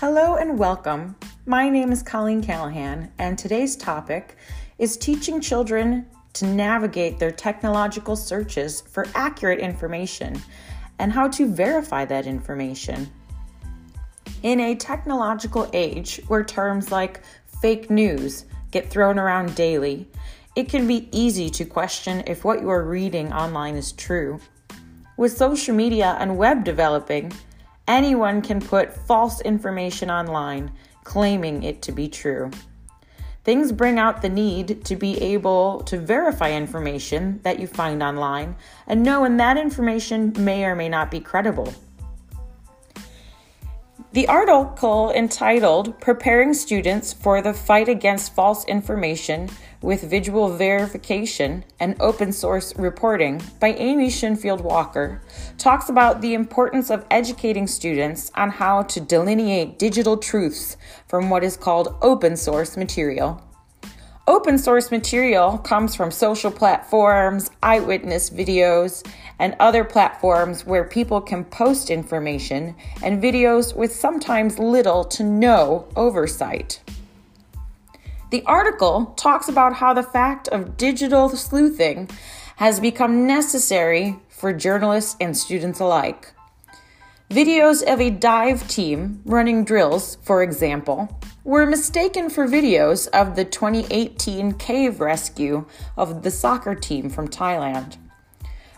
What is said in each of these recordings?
Hello and welcome. My name is Colleen Callahan, and today's topic is teaching children to navigate their technological searches for accurate information and how to verify that information. In a technological age where terms like fake news get thrown around daily, it can be easy to question if what you are reading online is true. With social media and web developing, anyone can put false information online claiming it to be true. Things bring out the need to be able to verify information that you find online and know when that information may or may not be credible. The article entitled Preparing Students for the Fight Against False Information with Visual Verification and Open Source Reporting by Amy Shinfield Walker talks about the importance of educating students on how to delineate digital truths from what is called open source material. Open source material comes from social platforms, eyewitness videos, and other platforms where people can post information and videos with sometimes little to no oversight. The article talks about how the fact of digital sleuthing has become necessary for journalists and students alike. Videos of a dive team running drills, for example, were mistaken for videos of the 2018 cave rescue of the soccer team from Thailand.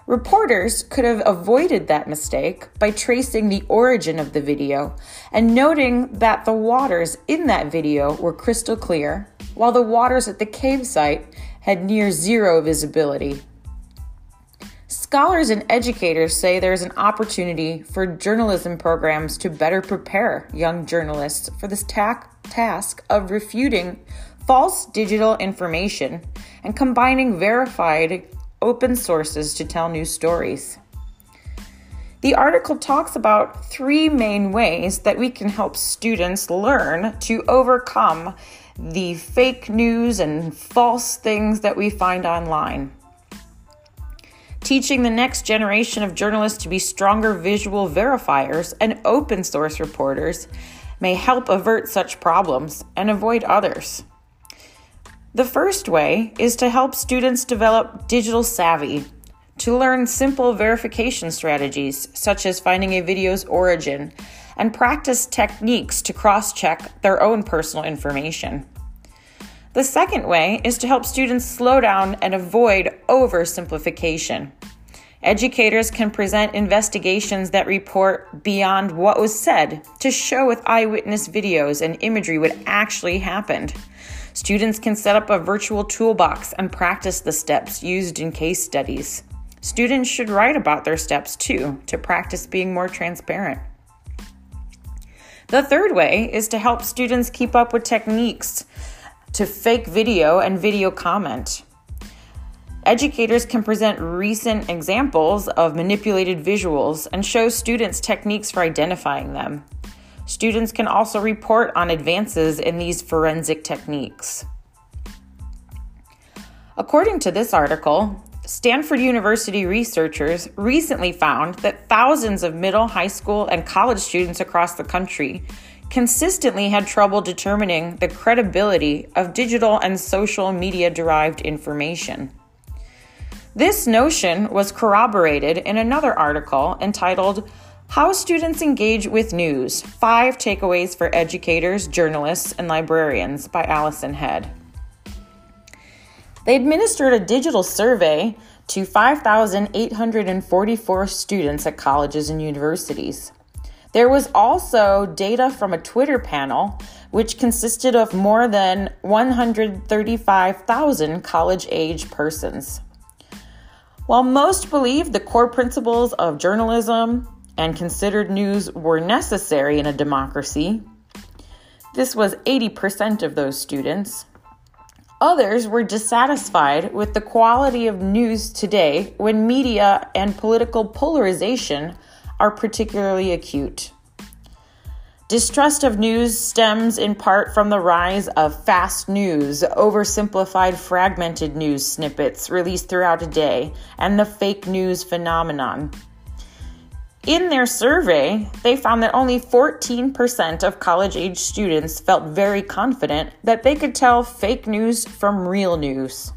Reporters could have avoided that mistake by tracing the origin of the video and noting that the waters in that video were crystal clear, while the waters at the cave site had near zero visibility. Scholars and educators say there's an opportunity for journalism programs to better prepare young journalists for this ta- task of refuting false digital information and combining verified open sources to tell new stories. The article talks about three main ways that we can help students learn to overcome the fake news and false things that we find online teaching the next generation of journalists to be stronger visual verifiers and open source reporters may help avert such problems and avoid others. The first way is to help students develop digital savvy, to learn simple verification strategies, such as finding a video's origin, and practice techniques to cross check their own personal information. The second way is to help students slow down and avoid oversimplification. Educators can present investigations that report beyond what was said to show with eyewitness videos and imagery what actually happened. Students can set up a virtual toolbox and practice the steps used in case studies. Students should write about their steps too to practice being more transparent. The third way is to help students keep up with techniques to fake video and video comment. Educators can present recent examples of manipulated visuals and show students techniques for identifying them. Students can also report on advances in these forensic techniques. According to this article, Stanford University researchers recently found that thousands of middle, high school, and college students across the country consistently had trouble determining the credibility of digital and social media derived information. This notion was corroborated in another article entitled How Students Engage with News Five Takeaways for Educators, Journalists, and Librarians by Alison Head. They administered a digital survey to 5,844 students at colleges and universities. There was also data from a Twitter panel, which consisted of more than 135,000 college age persons. While most believed the core principles of journalism and considered news were necessary in a democracy, this was 80% of those students. Others were dissatisfied with the quality of news today when media and political polarization are particularly acute. Distrust of news stems in part from the rise of fast news, oversimplified, fragmented news snippets released throughout a day, and the fake news phenomenon. In their survey, they found that only 14% of college age students felt very confident that they could tell fake news from real news.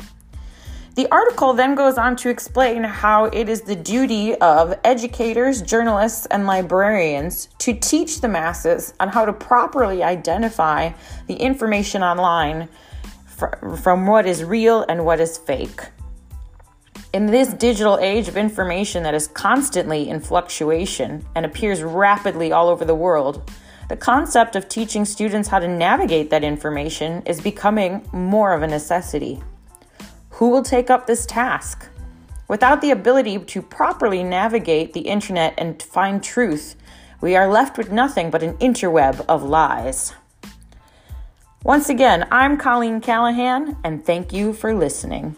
The article then goes on to explain how it is the duty of educators, journalists, and librarians to teach the masses on how to properly identify the information online from what is real and what is fake. In this digital age of information that is constantly in fluctuation and appears rapidly all over the world, the concept of teaching students how to navigate that information is becoming more of a necessity. Who will take up this task? Without the ability to properly navigate the internet and find truth, we are left with nothing but an interweb of lies. Once again, I'm Colleen Callahan, and thank you for listening.